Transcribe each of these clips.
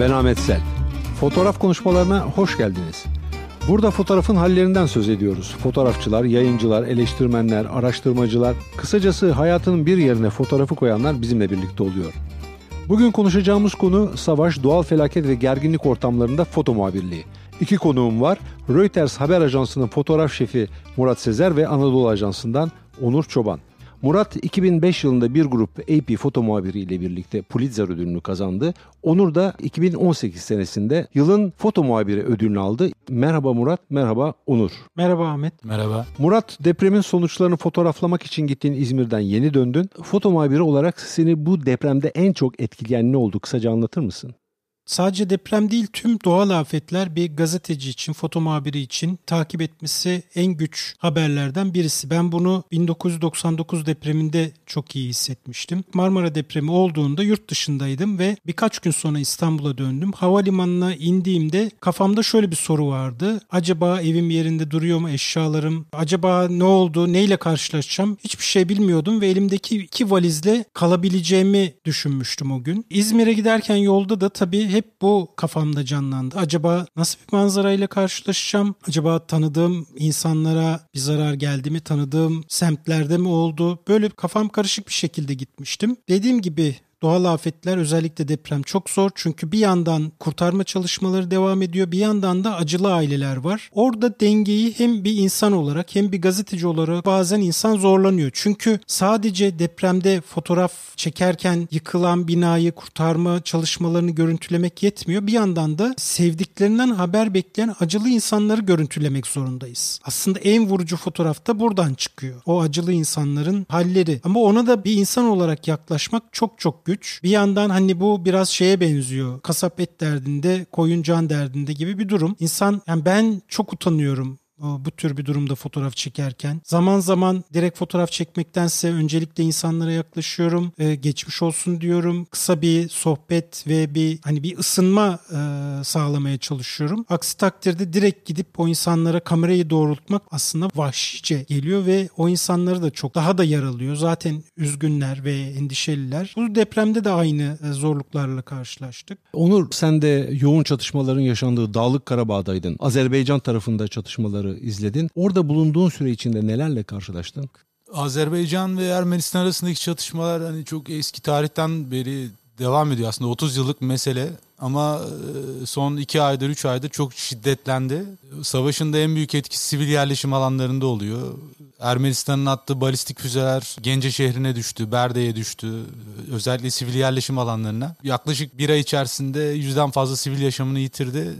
Ben Ahmet Sel. Fotoğraf konuşmalarına hoş geldiniz. Burada fotoğrafın hallerinden söz ediyoruz. Fotoğrafçılar, yayıncılar, eleştirmenler, araştırmacılar, kısacası hayatının bir yerine fotoğrafı koyanlar bizimle birlikte oluyor. Bugün konuşacağımız konu savaş, doğal felaket ve gerginlik ortamlarında foto muhabirliği. İki konuğum var. Reuters haber ajansının fotoğraf şefi Murat Sezer ve Anadolu Ajansı'ndan Onur Çoban. Murat 2005 yılında bir grup AP foto muhabiri ile birlikte Pulitzer ödülünü kazandı. Onur da 2018 senesinde yılın foto muhabiri ödülünü aldı. Merhaba Murat, merhaba Onur. Merhaba Ahmet. Merhaba. Murat depremin sonuçlarını fotoğraflamak için gittiğin İzmir'den yeni döndün. Foto muhabiri olarak seni bu depremde en çok etkileyen ne oldu? Kısaca anlatır mısın? Sadece deprem değil tüm doğal afetler bir gazeteci için, foto muhabiri için takip etmesi en güç haberlerden birisi. Ben bunu 1999 depreminde çok iyi hissetmiştim. Marmara depremi olduğunda yurt dışındaydım ve birkaç gün sonra İstanbul'a döndüm. Havalimanına indiğimde kafamda şöyle bir soru vardı. Acaba evim yerinde duruyor mu eşyalarım? Acaba ne oldu? Neyle karşılaşacağım? Hiçbir şey bilmiyordum ve elimdeki iki valizle kalabileceğimi düşünmüştüm o gün. İzmir'e giderken yolda da tabii hep hep bu kafamda canlandı. Acaba nasıl bir manzarayla karşılaşacağım? Acaba tanıdığım insanlara bir zarar geldi mi? Tanıdığım semtlerde mi oldu? Böyle kafam karışık bir şekilde gitmiştim. Dediğim gibi Doğal afetler özellikle deprem çok zor çünkü bir yandan kurtarma çalışmaları devam ediyor bir yandan da acılı aileler var. Orada dengeyi hem bir insan olarak hem bir gazeteci olarak bazen insan zorlanıyor. Çünkü sadece depremde fotoğraf çekerken yıkılan binayı kurtarma çalışmalarını görüntülemek yetmiyor. Bir yandan da sevdiklerinden haber bekleyen acılı insanları görüntülemek zorundayız. Aslında en vurucu fotoğraf da buradan çıkıyor. O acılı insanların halleri. Ama ona da bir insan olarak yaklaşmak çok çok güç. Bir yandan hani bu biraz şeye benziyor. Kasap et derdinde, koyun can derdinde gibi bir durum. İnsan yani ben çok utanıyorum bu tür bir durumda fotoğraf çekerken. Zaman zaman direkt fotoğraf çekmektense öncelikle insanlara yaklaşıyorum. Ee, geçmiş olsun diyorum. Kısa bir sohbet ve bir hani bir ısınma e, sağlamaya çalışıyorum. Aksi takdirde direkt gidip o insanlara kamerayı doğrultmak aslında vahşice geliyor ve o insanları da çok daha da yaralıyor. Zaten üzgünler ve endişeliler. Bu depremde de aynı e, zorluklarla karşılaştık. Onur sen de yoğun çatışmaların yaşandığı Dağlık Karabağ'daydın. Azerbaycan tarafında çatışmaları izledin. Orada bulunduğun süre içinde nelerle karşılaştın? Azerbaycan ve Ermenistan arasındaki çatışmalar hani çok eski tarihten beri devam ediyor aslında 30 yıllık mesele ama e, son 2 aydır 3 aydır çok şiddetlendi. Savaşın da en büyük etkisi sivil yerleşim alanlarında oluyor. Ermenistan'ın attığı balistik füzeler Gence şehrine düştü, Berde'ye düştü. Özellikle sivil yerleşim alanlarına. Yaklaşık bir ay içerisinde yüzden fazla sivil yaşamını yitirdi.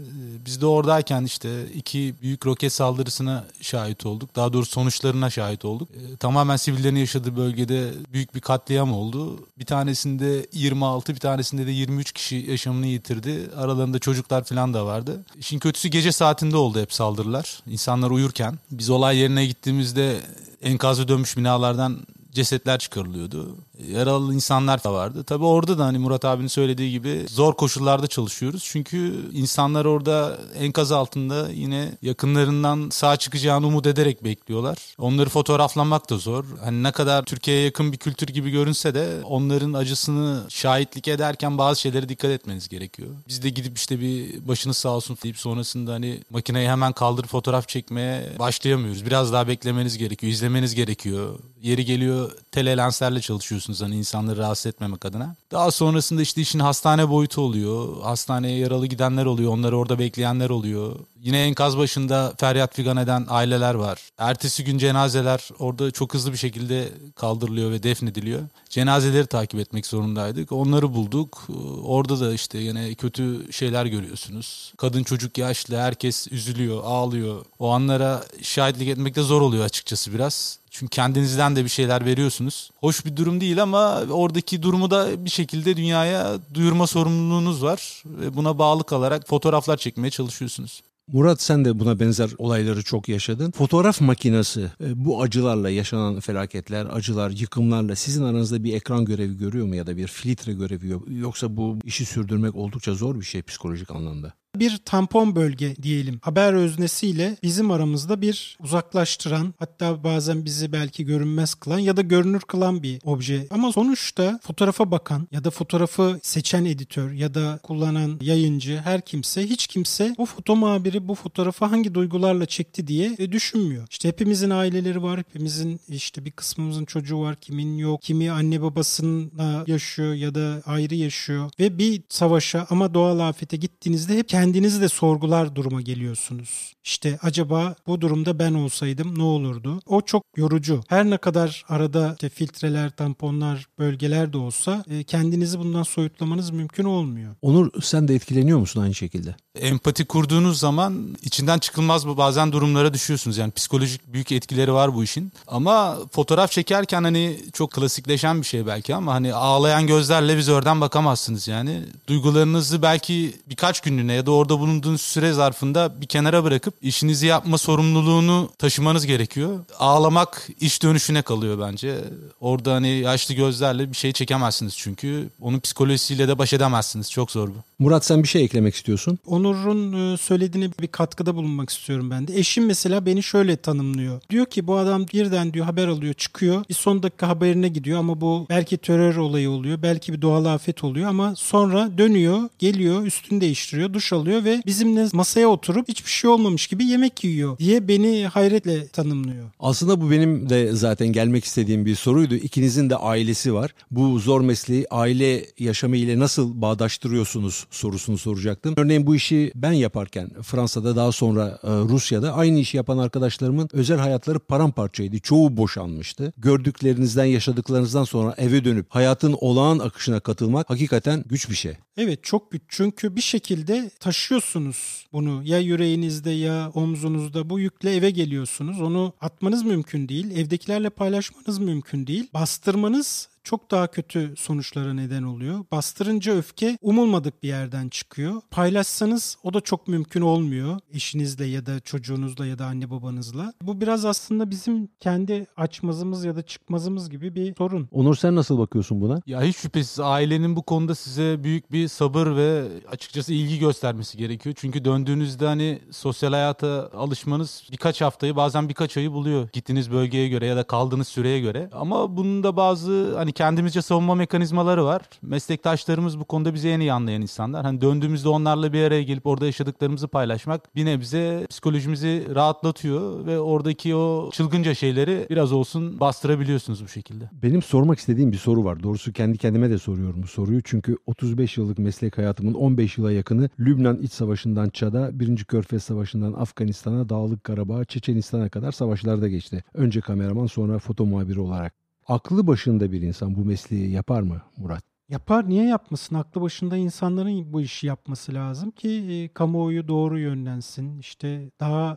Biz de oradayken işte iki büyük roket saldırısına şahit olduk. Daha doğrusu sonuçlarına şahit olduk. E, tamamen sivillerin yaşadığı bölgede büyük bir katliam oldu. Bir tanesinde 26, bir tanesinde de 23 kişi yaşamını yitirdi. Aralarında çocuklar falan da vardı. İşin kötüsü gece saatinde oldu hep saldırılar. İnsanlar uyurken. Biz olay yerine gittiğimizde enkazı dönmüş binalardan cesetler çıkarılıyordu. Yaralı insanlar da vardı. Tabii orada da hani Murat abinin söylediği gibi zor koşullarda çalışıyoruz. Çünkü insanlar orada enkaz altında yine yakınlarından sağ çıkacağını umut ederek bekliyorlar. Onları fotoğraflamak da zor. Hani ne kadar Türkiye'ye yakın bir kültür gibi görünse de onların acısını şahitlik ederken bazı şeylere dikkat etmeniz gerekiyor. Biz de gidip işte bir başınız sağ olsun deyip sonrasında hani makineyi hemen kaldırıp fotoğraf çekmeye başlayamıyoruz. Biraz daha beklemeniz gerekiyor, izlemeniz gerekiyor. Yeri geliyor tele lenslerle çalışıyorsunuz yapıyorsunuz hani insanları rahatsız etmemek adına. Daha sonrasında işte işin hastane boyutu oluyor. Hastaneye yaralı gidenler oluyor. Onları orada bekleyenler oluyor. Yine enkaz başında feryat figan eden aileler var. Ertesi gün cenazeler orada çok hızlı bir şekilde kaldırılıyor ve defnediliyor. Cenazeleri takip etmek zorundaydık. Onları bulduk. Orada da işte yine kötü şeyler görüyorsunuz. Kadın, çocuk, yaşlı herkes üzülüyor, ağlıyor. O anlara şahitlik etmek de zor oluyor açıkçası biraz. Çünkü kendinizden de bir şeyler veriyorsunuz. Hoş bir durum değil ama oradaki durumu da bir şekilde dünyaya duyurma sorumluluğunuz var. Ve buna bağlı kalarak fotoğraflar çekmeye çalışıyorsunuz. Murat sen de buna benzer olayları çok yaşadın. Fotoğraf makinesi e, bu acılarla yaşanan felaketler, acılar, yıkımlarla sizin aranızda bir ekran görevi görüyor mu ya da bir filtre görevi yok? Yoksa bu işi sürdürmek oldukça zor bir şey psikolojik anlamda. Bir tampon bölge diyelim. Haber öznesiyle bizim aramızda bir uzaklaştıran hatta bazen bizi belki görünmez kılan ya da görünür kılan bir obje. Ama sonuçta fotoğrafa bakan ya da fotoğrafı seçen editör ya da kullanan yayıncı her kimse hiç kimse bu foto muhabiri bu fotoğrafı hangi duygularla çekti diye e, düşünmüyor. İşte hepimizin aileleri var, hepimizin işte bir kısmımızın çocuğu var, kimin yok, kimi anne babasıyla yaşıyor ya da ayrı yaşıyor ve bir savaşa ama doğal afete gittiğinizde hep kendinizi de sorgular duruma geliyorsunuz. İşte acaba bu durumda ben olsaydım ne olurdu? O çok yorucu. Her ne kadar arada işte filtreler, tamponlar, bölgeler de olsa e, kendinizi bundan soyutlamanız mümkün olmuyor. Onur sen de etkileniyor musun aynı şekilde? Empati kurduğunuz zaman içinden çıkılmaz bazen durumlara düşüyorsunuz. Yani psikolojik büyük etkileri var bu işin. Ama fotoğraf çekerken hani çok klasikleşen bir şey belki ama hani ağlayan gözlerle vizörden bakamazsınız yani. Duygularınızı belki birkaç günlüğüne ya da orada bulunduğunuz süre zarfında bir kenara bırakıp işinizi yapma sorumluluğunu taşımanız gerekiyor. Ağlamak iş dönüşüne kalıyor bence. Orada hani yaşlı gözlerle bir şey çekemezsiniz çünkü. Onun psikolojisiyle de baş edemezsiniz. Çok zor bu. Murat sen bir şey eklemek istiyorsun. Onur'un e, söylediğine bir katkıda bulunmak istiyorum ben de. Eşim mesela beni şöyle tanımlıyor. Diyor ki bu adam birden diyor haber alıyor çıkıyor. Bir son dakika haberine gidiyor ama bu belki terör olayı oluyor. Belki bir doğal afet oluyor ama sonra dönüyor, geliyor, üstünü değiştiriyor, duş alıyor ve bizimle masaya oturup hiçbir şey olmamış gibi yemek yiyor diye beni hayretle tanımlıyor. Aslında bu benim de zaten gelmek istediğim bir soruydu. İkinizin de ailesi var. Bu zor mesleği aile yaşamı ile nasıl bağdaştırıyorsunuz sorusunu soracaktım. Örneğin bu işi ben yaparken Fransa'da daha sonra e, Rusya'da aynı işi yapan arkadaşlarımın özel hayatları paramparçaydı. Çoğu boşanmıştı. Gördüklerinizden, yaşadıklarınızdan sonra eve dönüp hayatın olağan akışına katılmak hakikaten güç bir şey. Evet çok güç çünkü bir şekilde taşıyorsunuz bunu ya yüreğinizde ya omzunuzda bu yükle eve geliyorsunuz. Onu atmanız mümkün değil. Evdekilerle paylaşmanız mümkün değil. Bastırmanız çok daha kötü sonuçlara neden oluyor. Bastırınca öfke umulmadık bir yerden çıkıyor. Paylaşsanız o da çok mümkün olmuyor eşinizle ya da çocuğunuzla ya da anne babanızla. Bu biraz aslında bizim kendi açmazımız ya da çıkmazımız gibi bir sorun. Onur sen nasıl bakıyorsun buna? Ya hiç şüphesiz ailenin bu konuda size büyük bir sabır ve açıkçası ilgi göstermesi gerekiyor. Çünkü döndüğünüzde hani sosyal hayata alışmanız birkaç haftayı bazen birkaç ayı buluyor. Gittiğiniz bölgeye göre ya da kaldığınız süreye göre. Ama bunun da bazı hani kendimizce savunma mekanizmaları var. Meslektaşlarımız bu konuda bizi en iyi anlayan insanlar. Hani döndüğümüzde onlarla bir araya gelip orada yaşadıklarımızı paylaşmak bir nebze psikolojimizi rahatlatıyor ve oradaki o çılgınca şeyleri biraz olsun bastırabiliyorsunuz bu şekilde. Benim sormak istediğim bir soru var. Doğrusu kendi kendime de soruyorum bu soruyu. Çünkü 35 yıllık meslek hayatımın 15 yıla yakını Lübnan İç Savaşı'ndan Çad'a, 1. Körfez Savaşı'ndan Afganistan'a, Dağlık Karabağ'a, Çeçenistan'a kadar savaşlarda geçti. Önce kameraman sonra foto muhabiri olarak. Aklı başında bir insan bu mesleği yapar mı Murat? Yapar niye yapmasın? Aklı başında insanların bu işi yapması lazım ki e, kamuoyu doğru yönlensin. İşte daha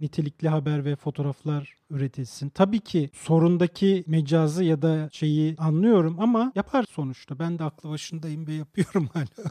nitelikli haber ve fotoğraflar üretilsin. Tabii ki sorundaki mecazı ya da şeyi anlıyorum ama yapar sonuçta. Ben de aklı başındayım ve yapıyorum hala.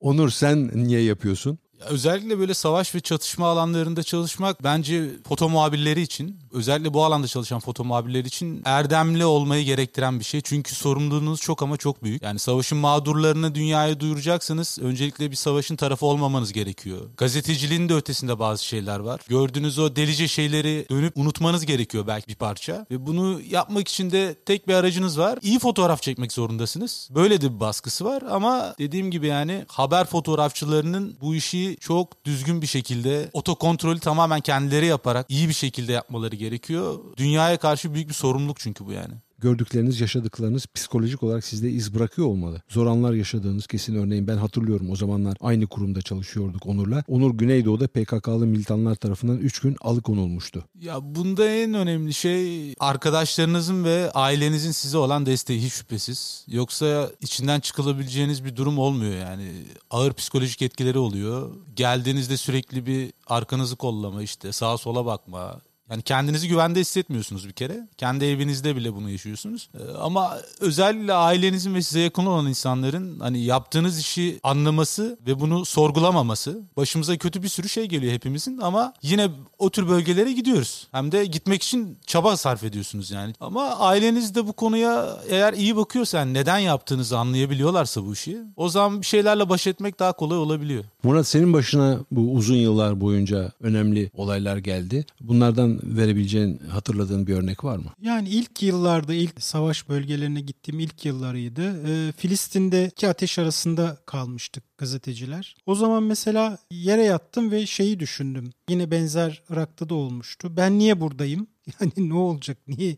Onur sen niye yapıyorsun? Özellikle böyle savaş ve çatışma alanlarında çalışmak bence foto muhabirleri için, özellikle bu alanda çalışan foto muhabirleri için erdemli olmayı gerektiren bir şey. Çünkü sorumluluğunuz çok ama çok büyük. Yani savaşın mağdurlarını dünyaya duyuracaksanız öncelikle bir savaşın tarafı olmamanız gerekiyor. Gazeteciliğin de ötesinde bazı şeyler var. Gördüğünüz o delice şeyleri dönüp unutmanız gerekiyor belki bir parça. Ve bunu yapmak için de tek bir aracınız var. İyi fotoğraf çekmek zorundasınız. Böyle de bir baskısı var ama dediğim gibi yani haber fotoğrafçılarının bu işi çok düzgün bir şekilde otokontrolü tamamen kendileri yaparak iyi bir şekilde yapmaları gerekiyor. Dünyaya karşı büyük bir sorumluluk çünkü bu yani. Gördükleriniz, yaşadıklarınız psikolojik olarak sizde iz bırakıyor olmalı. Zor anlar yaşadığınız kesin örneğin ben hatırlıyorum o zamanlar aynı kurumda çalışıyorduk Onur'la. Onur Güneydoğu'da PKK'lı militanlar tarafından 3 gün alıkonulmuştu. Ya bunda en önemli şey arkadaşlarınızın ve ailenizin size olan desteği hiç şüphesiz. Yoksa içinden çıkılabileceğiniz bir durum olmuyor yani. Ağır psikolojik etkileri oluyor. Geldiğinizde sürekli bir arkanızı kollama işte sağa sola bakma. Yani kendinizi güvende hissetmiyorsunuz bir kere. Kendi evinizde bile bunu yaşıyorsunuz. Ee, Ama özellikle ailenizin ve size yakın olan insanların hani yaptığınız işi anlaması ve bunu sorgulamaması. Başımıza kötü bir sürü şey geliyor hepimizin ama yine o tür bölgelere gidiyoruz. Hem de gitmek için çaba sarf ediyorsunuz yani. Ama aileniz de bu konuya eğer iyi bakıyorsa yani neden yaptığınızı anlayabiliyorlarsa bu işi o zaman bir şeylerle baş etmek daha kolay olabiliyor. Murat senin başına bu uzun yıllar boyunca önemli olaylar geldi. Bunlardan verebileceğin, hatırladığın bir örnek var mı? Yani ilk yıllarda, ilk savaş bölgelerine gittiğim ilk yıllarıydı. Ee, Filistin'deki ateş arasında kalmıştık gazeteciler. O zaman mesela yere yattım ve şeyi düşündüm. Yine benzer Irak'ta da olmuştu. Ben niye buradayım? Yani ne olacak? Niye?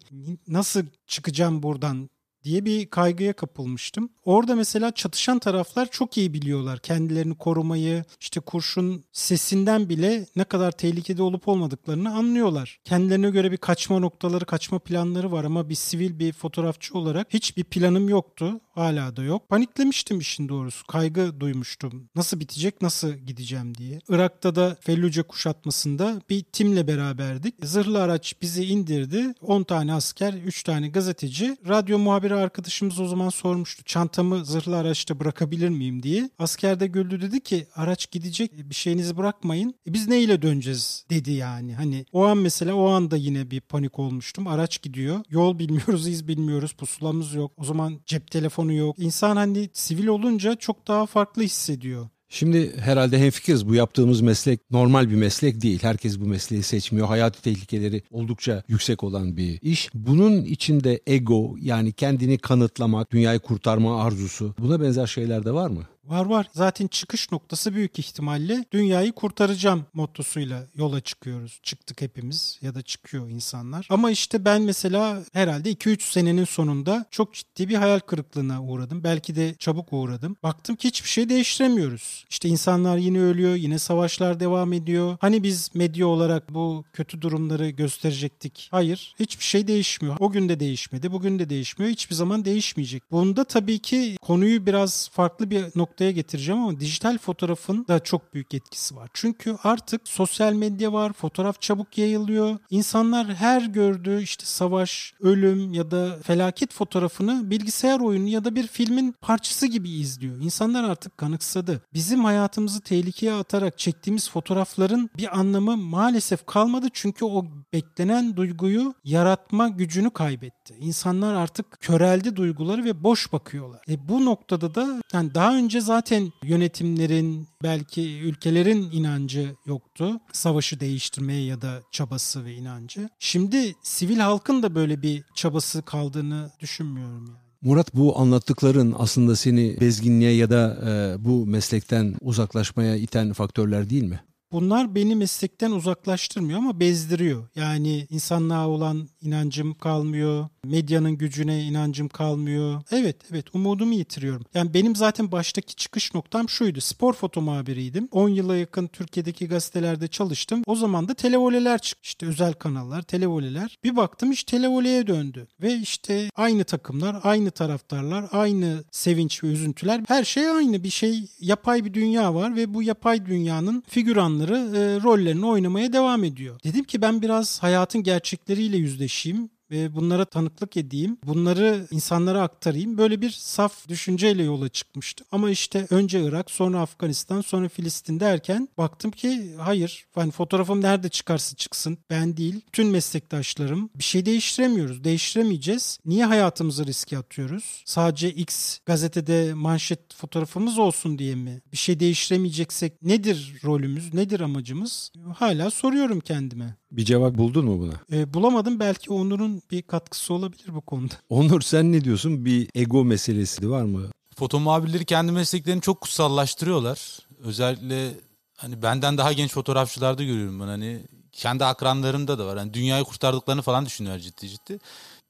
Nasıl çıkacağım buradan? Diye bir kaygıya kapılmıştım. Orada mesela çatışan taraflar çok iyi biliyorlar kendilerini korumayı, işte kurşun sesinden bile ne kadar tehlikede olup olmadıklarını anlıyorlar. Kendilerine göre bir kaçma noktaları, kaçma planları var ama bir sivil bir fotoğrafçı olarak hiçbir planım yoktu. Hala da yok. Paniklemiştim işin doğrusu. Kaygı duymuştum. Nasıl bitecek, nasıl gideceğim diye. Irak'ta da Felluce kuşatmasında bir timle beraberdik. Zırhlı araç bizi indirdi. 10 tane asker, 3 tane gazeteci. Radyo muhabiri arkadaşımız o zaman sormuştu. Çantamı zırhlı araçta bırakabilir miyim diye. Asker de güldü dedi ki araç gidecek bir şeyinizi bırakmayın. E biz neyle döneceğiz dedi yani. Hani o an mesela o anda yine bir panik olmuştum. Araç gidiyor. Yol bilmiyoruz, iz bilmiyoruz. Pusulamız yok. O zaman cep telefonu yok. İnsan hani sivil olunca çok daha farklı hissediyor. Şimdi herhalde hemfikiriz bu yaptığımız meslek normal bir meslek değil. Herkes bu mesleği seçmiyor. Hayati tehlikeleri oldukça yüksek olan bir iş. Bunun içinde ego yani kendini kanıtlamak, dünyayı kurtarma arzusu buna benzer şeyler de var mı? Var var. Zaten çıkış noktası büyük ihtimalle dünyayı kurtaracağım mottosuyla yola çıkıyoruz. Çıktık hepimiz ya da çıkıyor insanlar. Ama işte ben mesela herhalde 2-3 senenin sonunda çok ciddi bir hayal kırıklığına uğradım. Belki de çabuk uğradım. Baktım ki hiçbir şey değiştiremiyoruz. İşte insanlar yine ölüyor, yine savaşlar devam ediyor. Hani biz medya olarak bu kötü durumları gösterecektik. Hayır, hiçbir şey değişmiyor. O gün de değişmedi, bugün de değişmiyor. Hiçbir zaman değişmeyecek. Bunda tabii ki konuyu biraz farklı bir nokta noktaya getireceğim ama dijital fotoğrafın da çok büyük etkisi var. Çünkü artık sosyal medya var, fotoğraf çabuk yayılıyor. İnsanlar her gördüğü işte savaş, ölüm ya da felaket fotoğrafını bilgisayar oyunu ya da bir filmin parçası gibi izliyor. İnsanlar artık kanıksadı. Bizim hayatımızı tehlikeye atarak çektiğimiz fotoğrafların bir anlamı maalesef kalmadı çünkü o beklenen duyguyu yaratma gücünü kaybetti. İnsanlar artık köreldi duyguları ve boş bakıyorlar. E bu noktada da yani daha önce zaten yönetimlerin belki ülkelerin inancı yoktu. Savaşı değiştirmeye ya da çabası ve inancı. Şimdi sivil halkın da böyle bir çabası kaldığını düşünmüyorum yani. Murat bu anlattıkların aslında seni bezginliğe ya da e, bu meslekten uzaklaşmaya iten faktörler değil mi? Bunlar beni meslekten uzaklaştırmıyor ama bezdiriyor. Yani insanlığa olan inancım kalmıyor. Medyanın gücüne inancım kalmıyor. Evet evet umudumu yitiriyorum. Yani benim zaten baştaki çıkış noktam şuydu. Spor foto muhabiriydim. 10 yıla yakın Türkiye'deki gazetelerde çalıştım. O zaman da televoleler çıktı. İşte özel kanallar, televoleler. Bir baktım iş televoleye döndü. Ve işte aynı takımlar, aynı taraftarlar, aynı sevinç ve üzüntüler. Her şey aynı bir şey. Yapay bir dünya var ve bu yapay dünyanın figüranları e, rollerini oynamaya devam ediyor. Dedim ki ben biraz hayatın gerçekleriyle yüzleşeyim ve bunlara tanıklık edeyim. Bunları insanlara aktarayım. Böyle bir saf düşünceyle yola çıkmıştım. Ama işte önce Irak, sonra Afganistan, sonra Filistin derken baktım ki hayır. Yani fotoğrafım nerede çıkarsa çıksın ben değil. Tüm meslektaşlarım bir şey değiştiremiyoruz. Değiştiremeyeceğiz. Niye hayatımızı riske atıyoruz? Sadece X gazetede manşet fotoğrafımız olsun diye mi? Bir şey değiştiremeyeceksek nedir rolümüz? Nedir amacımız? Hala soruyorum kendime. Bir cevap buldun mu buna? E, bulamadım. Belki Onur'un bir katkısı olabilir bu konuda. Onur sen ne diyorsun? Bir ego meselesi var mı? Foto muhabirleri kendi mesleklerini çok kutsallaştırıyorlar. Özellikle hani benden daha genç fotoğrafçılarda görüyorum ben hani kendi akranlarımda da var. Hani dünyayı kurtardıklarını falan düşünüyorlar ciddi ciddi.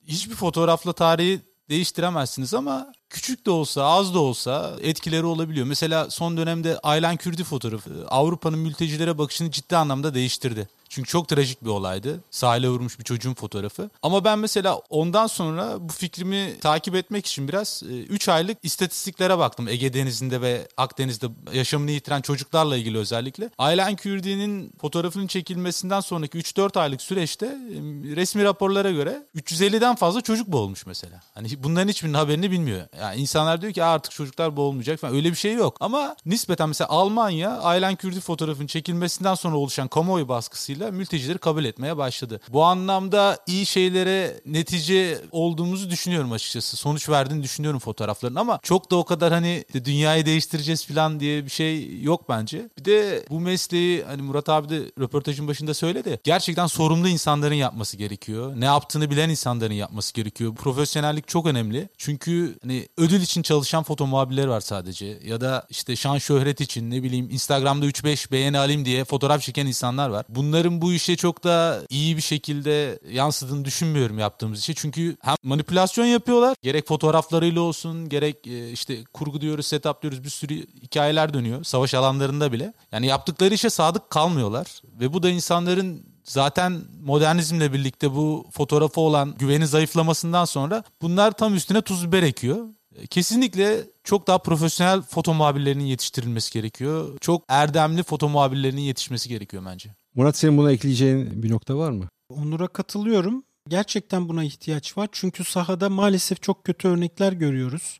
Hiçbir fotoğrafla tarihi değiştiremezsiniz ama küçük de olsa az da olsa etkileri olabiliyor. Mesela son dönemde Aylan Kürdi fotoğrafı Avrupa'nın mültecilere bakışını ciddi anlamda değiştirdi. Çünkü çok trajik bir olaydı. Sahile vurmuş bir çocuğun fotoğrafı. Ama ben mesela ondan sonra bu fikrimi takip etmek için biraz 3 aylık istatistiklere baktım. Ege Denizi'nde ve Akdeniz'de yaşamını yitiren çocuklarla ilgili özellikle. Aylan Kürdi'nin fotoğrafının çekilmesinden sonraki 3-4 aylık süreçte resmi raporlara göre 350'den fazla çocuk boğulmuş mesela. Hani bunların hiçbirinin haberini bilmiyor. Yani insanlar diyor ki artık çocuklar boğulmayacak falan. Öyle bir şey yok. Ama nispeten mesela Almanya Aylan Kürdi fotoğrafının çekilmesinden sonra oluşan kamuoyu baskısıyla mültecileri kabul etmeye başladı. Bu anlamda iyi şeylere netice olduğumuzu düşünüyorum açıkçası. Sonuç verdiğini düşünüyorum fotoğrafların ama çok da o kadar hani dünyayı değiştireceğiz falan diye bir şey yok bence. Bir de bu mesleği hani Murat abi de röportajın başında söyledi. Gerçekten sorumlu insanların yapması gerekiyor. Ne yaptığını bilen insanların yapması gerekiyor. Profesyonellik çok önemli. Çünkü hani ödül için çalışan foto muhabirleri var sadece. Ya da işte şan şöhret için ne bileyim Instagram'da 3-5 beğeni alayım diye fotoğraf çeken insanlar var. Bunların bu işe çok da iyi bir şekilde yansıdığını düşünmüyorum yaptığımız işe. Çünkü hem manipülasyon yapıyorlar. Gerek fotoğraflarıyla olsun gerek e, işte kurgu diyoruz, setup diyoruz bir sürü hikayeler dönüyor. Savaş alanlarında bile. Yani yaptıkları işe sadık kalmıyorlar. Ve bu da insanların zaten modernizmle birlikte bu fotoğrafı olan güveni zayıflamasından sonra bunlar tam üstüne tuz biber ekiyor. Kesinlikle çok daha profesyonel foto muhabirlerinin yetiştirilmesi gerekiyor. Çok erdemli foto muhabirlerinin yetişmesi gerekiyor bence. Murat senin buna ekleyeceğin bir nokta var mı? Onur'a katılıyorum. Gerçekten buna ihtiyaç var. Çünkü sahada maalesef çok kötü örnekler görüyoruz.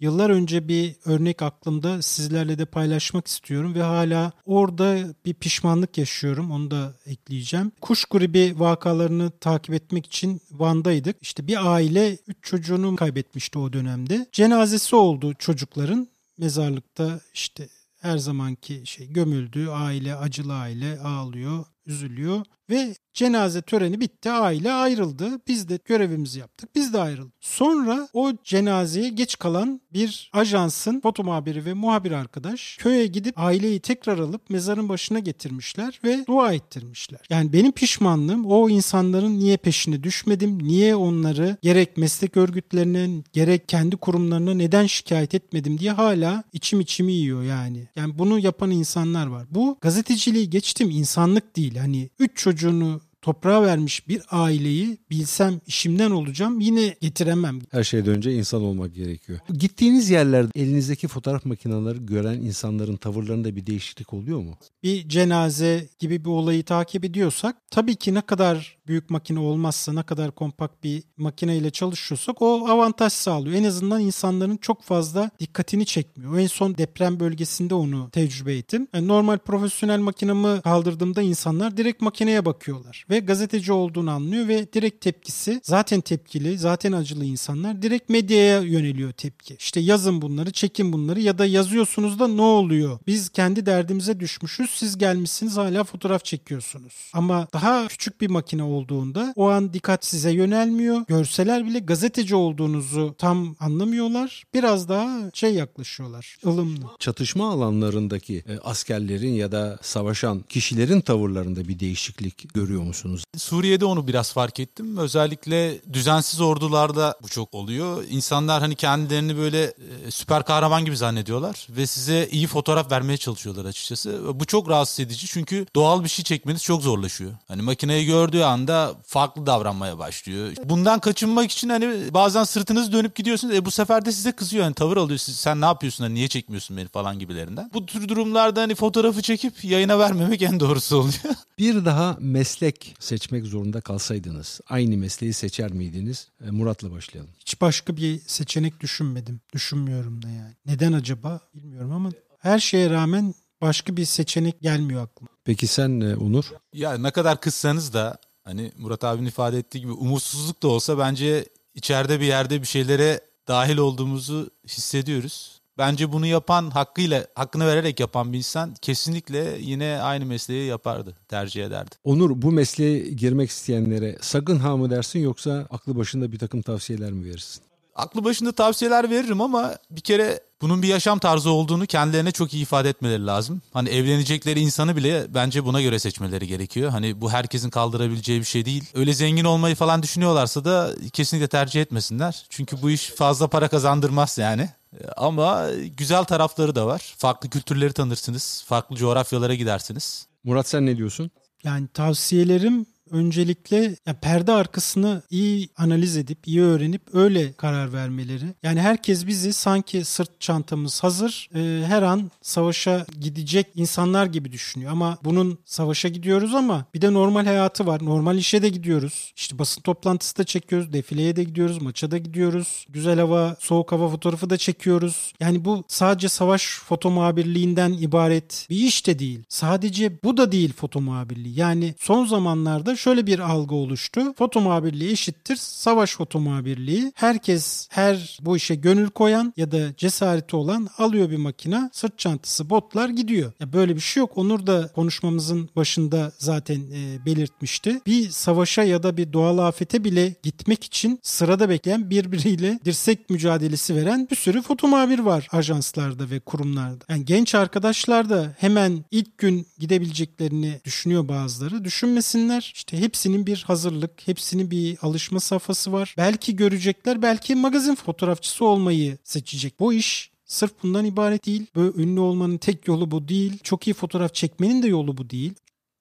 Yıllar önce bir örnek aklımda sizlerle de paylaşmak istiyorum ve hala orada bir pişmanlık yaşıyorum. Onu da ekleyeceğim. Kuş gribi vakalarını takip etmek için Van'daydık. İşte bir aile 3 çocuğunu kaybetmişti o dönemde. Cenazesi oldu çocukların. Mezarlıkta işte her zamanki şey gömüldü. Aile acılı aile ağlıyor, üzülüyor ve cenaze töreni bitti. Aile ayrıldı. Biz de görevimizi yaptık. Biz de ayrıldık. Sonra o cenazeye geç kalan bir ajansın foto muhabiri ve muhabir arkadaş köye gidip aileyi tekrar alıp mezarın başına getirmişler ve dua ettirmişler. Yani benim pişmanlığım o insanların niye peşine düşmedim? Niye onları gerek meslek örgütlerine gerek kendi kurumlarına neden şikayet etmedim diye hala içim içimi yiyor yani. Yani bunu yapan insanlar var. Bu gazeteciliği geçtim insanlık değil. Hani üç çocuğunu toprağa vermiş bir aileyi bilsem işimden olacağım yine getiremem. Her şeyden önce insan olmak gerekiyor. Gittiğiniz yerlerde elinizdeki fotoğraf makineleri gören insanların tavırlarında bir değişiklik oluyor mu? Bir cenaze gibi bir olayı takip ediyorsak tabii ki ne kadar büyük makine olmazsa ne kadar kompakt bir makineyle çalışıyorsak o avantaj sağlıyor. En azından insanların çok fazla dikkatini çekmiyor. En son deprem bölgesinde onu tecrübe ettim. Yani normal profesyonel makinamı kaldırdığımda insanlar direkt makineye bakıyorlar ve gazeteci olduğunu anlıyor ve direkt tepkisi zaten tepkili, zaten acılı insanlar direkt medyaya yöneliyor tepki. İşte yazın bunları, çekin bunları ya da yazıyorsunuz da ne oluyor? Biz kendi derdimize düşmüşüz. Siz gelmişsiniz hala fotoğraf çekiyorsunuz. Ama daha küçük bir makine olduğunda o an dikkat size yönelmiyor. Görseler bile gazeteci olduğunuzu tam anlamıyorlar. Biraz daha şey yaklaşıyorlar. ılımlı. Çatışma alanlarındaki e, askerlerin ya da savaşan kişilerin tavırlarında bir değişiklik görüyor musunuz? Suriye'de onu biraz fark ettim. Özellikle düzensiz ordularda bu çok oluyor. İnsanlar hani kendilerini böyle e, süper kahraman gibi zannediyorlar ve size iyi fotoğraf vermeye çalışıyorlar açıkçası. Bu çok rahatsız edici çünkü doğal bir şey çekmeniz çok zorlaşıyor. Hani makineyi gördüğü anda farklı davranmaya başlıyor. Bundan kaçınmak için hani bazen sırtınızı dönüp gidiyorsunuz. E bu sefer de size kızıyor. Hani tavır alıyor. Siz, sen ne yapıyorsun? Hani niye çekmiyorsun beni falan gibilerinden. Bu tür durumlarda hani fotoğrafı çekip yayına vermemek en doğrusu oluyor. Bir daha meslek seçmek zorunda kalsaydınız aynı mesleği seçer miydiniz? E, Murat'la başlayalım. Hiç başka bir seçenek düşünmedim. Düşünmüyorum da yani. Neden acaba bilmiyorum ama her şeye rağmen başka bir seçenek gelmiyor aklıma. Peki sen e, Onur? Ya ne kadar kızsanız da hani Murat abinin ifade ettiği gibi umutsuzluk da olsa bence içeride bir yerde bir şeylere dahil olduğumuzu hissediyoruz. Bence bunu yapan hakkıyla hakkını vererek yapan bir insan kesinlikle yine aynı mesleği yapardı, tercih ederdi. Onur bu mesleğe girmek isteyenlere sakın ha mı dersin yoksa aklı başında bir takım tavsiyeler mi verirsin? Aklı başında tavsiyeler veririm ama bir kere bunun bir yaşam tarzı olduğunu kendilerine çok iyi ifade etmeleri lazım. Hani evlenecekleri insanı bile bence buna göre seçmeleri gerekiyor. Hani bu herkesin kaldırabileceği bir şey değil. Öyle zengin olmayı falan düşünüyorlarsa da kesinlikle tercih etmesinler. Çünkü bu iş fazla para kazandırmaz yani. Ama güzel tarafları da var. Farklı kültürleri tanırsınız. Farklı coğrafyalara gidersiniz. Murat sen ne diyorsun? Yani tavsiyelerim öncelikle ya perde arkasını iyi analiz edip, iyi öğrenip öyle karar vermeleri. Yani herkes bizi sanki sırt çantamız hazır, e, her an savaşa gidecek insanlar gibi düşünüyor. Ama bunun savaşa gidiyoruz ama bir de normal hayatı var. Normal işe de gidiyoruz. İşte basın toplantısı da çekiyoruz, defileye de gidiyoruz, maça da gidiyoruz. Güzel hava, soğuk hava fotoğrafı da çekiyoruz. Yani bu sadece savaş foto muhabirliğinden ibaret bir iş de değil. Sadece bu da değil foto muhabirliği. Yani son zamanlarda şöyle bir algı oluştu. Foto muhabirliği eşittir savaş foto muhabirliği. Herkes her bu işe gönül koyan ya da cesareti olan alıyor bir makine, sırt çantası, botlar gidiyor. Ya böyle bir şey yok. Onur da konuşmamızın başında zaten e, belirtmişti. Bir savaşa ya da bir doğal afete bile gitmek için sırada bekleyen birbiriyle dirsek mücadelesi veren bir sürü foto muhabir var ajanslarda ve kurumlarda. Yani genç arkadaşlar da hemen ilk gün gidebileceklerini düşünüyor bazıları. Düşünmesinler. İşte hepsinin bir hazırlık, hepsinin bir alışma safhası var. Belki görecekler, belki magazin fotoğrafçısı olmayı seçecek. Bu iş Sırf bundan ibaret değil. Böyle ünlü olmanın tek yolu bu değil. Çok iyi fotoğraf çekmenin de yolu bu değil.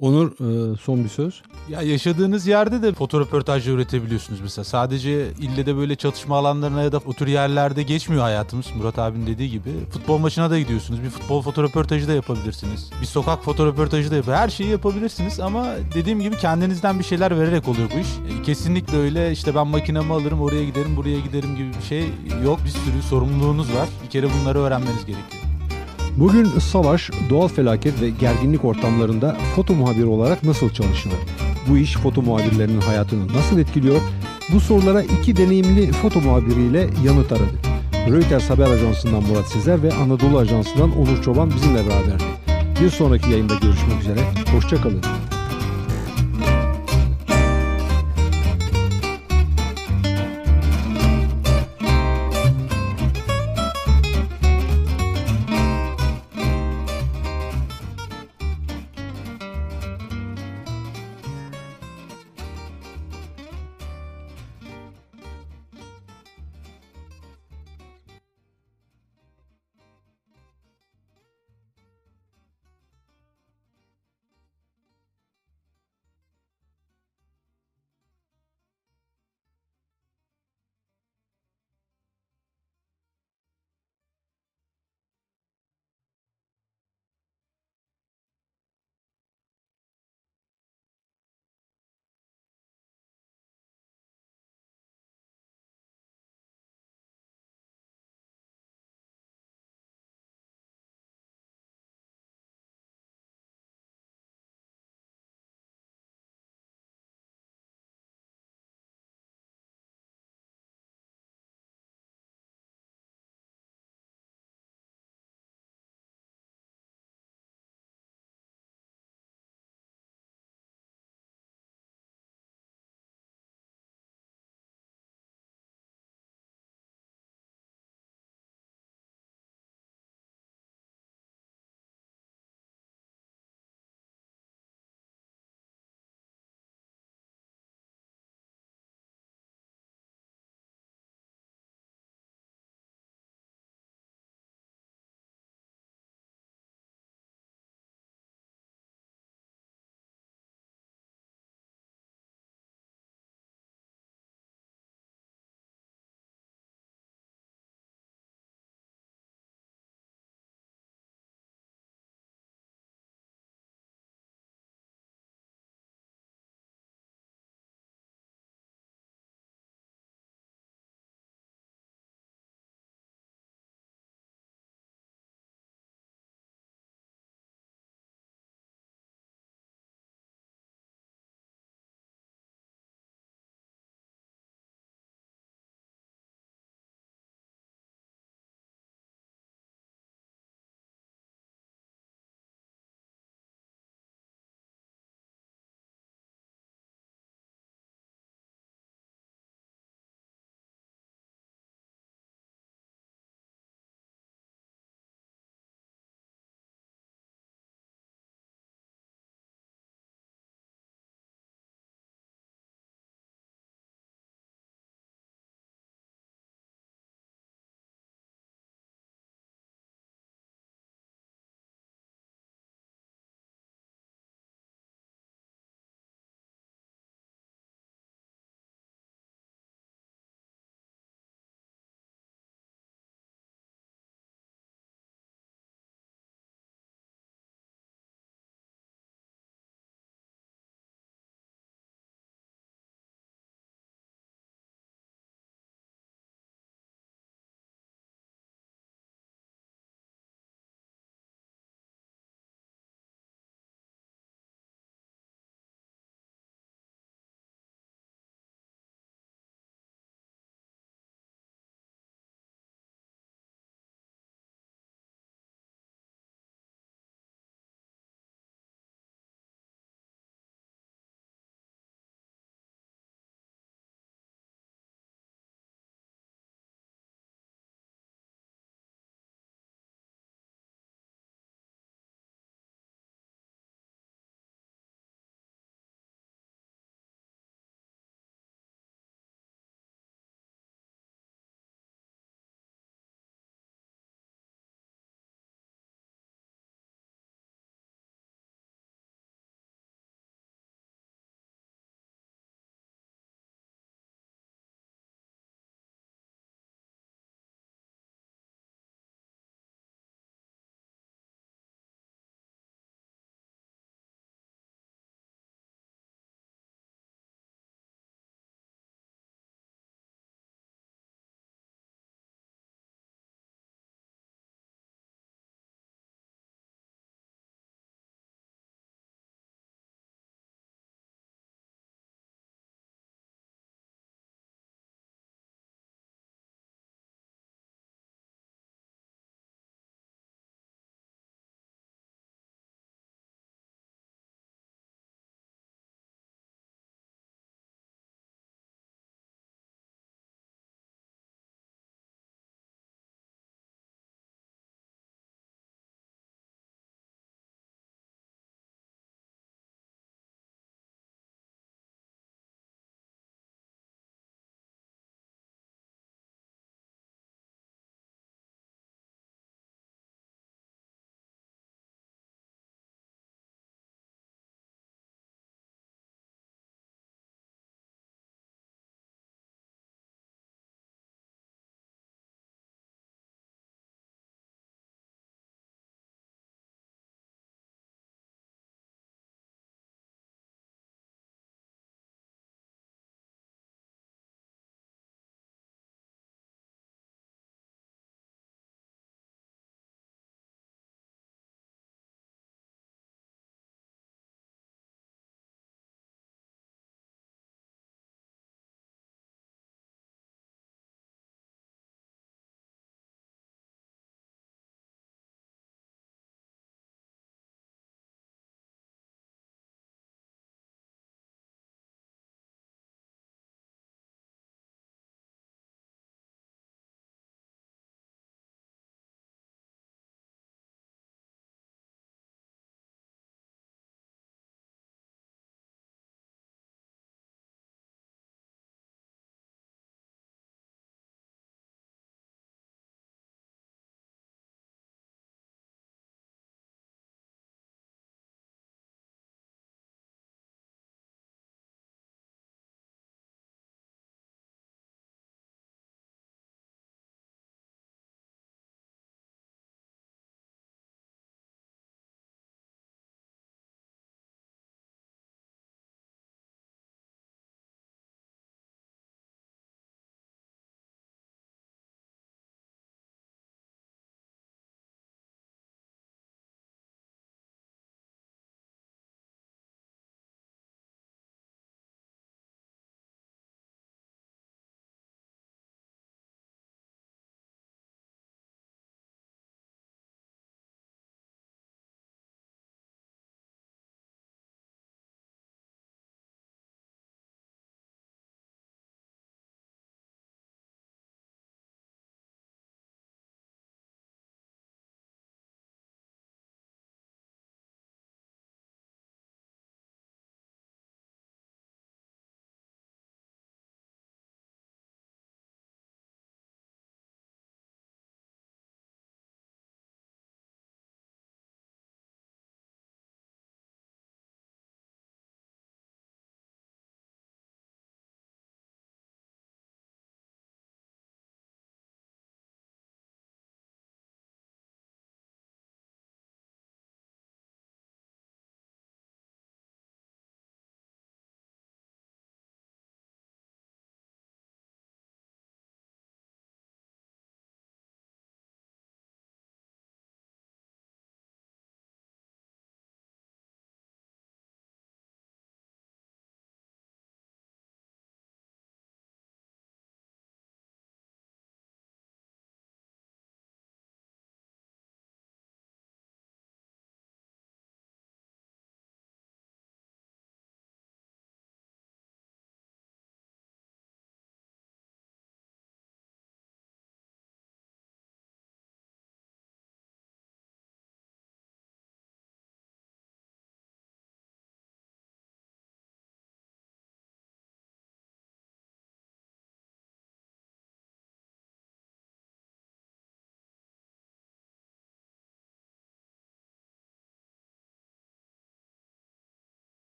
Onur e, son bir söz. Ya yaşadığınız yerde de foto röportajı üretebiliyorsunuz mesela. Sadece ille de böyle çatışma alanlarına ya da o tür yerlerde geçmiyor hayatımız. Murat abinin dediği gibi. Futbol maçına da gidiyorsunuz. Bir futbol foto röportajı da yapabilirsiniz. Bir sokak foto röportajı da yap. Her şeyi yapabilirsiniz ama dediğim gibi kendinizden bir şeyler vererek oluyor bu iş. E, kesinlikle öyle işte ben makinamı alırım oraya giderim buraya giderim gibi bir şey yok. Bir sürü sorumluluğunuz var. Bir kere bunları öğrenmeniz gerekiyor. Bugün savaş, doğal felaket ve gerginlik ortamlarında foto muhabiri olarak nasıl çalışılır? Bu iş foto muhabirlerinin hayatını nasıl etkiliyor? Bu sorulara iki deneyimli foto muhabiriyle yanıt aradık. Reuters Haber Ajansı'ndan Murat Sezer ve Anadolu Ajansı'ndan Onur Çoban bizimle beraberdi. Bir sonraki yayında görüşmek üzere. Hoşçakalın.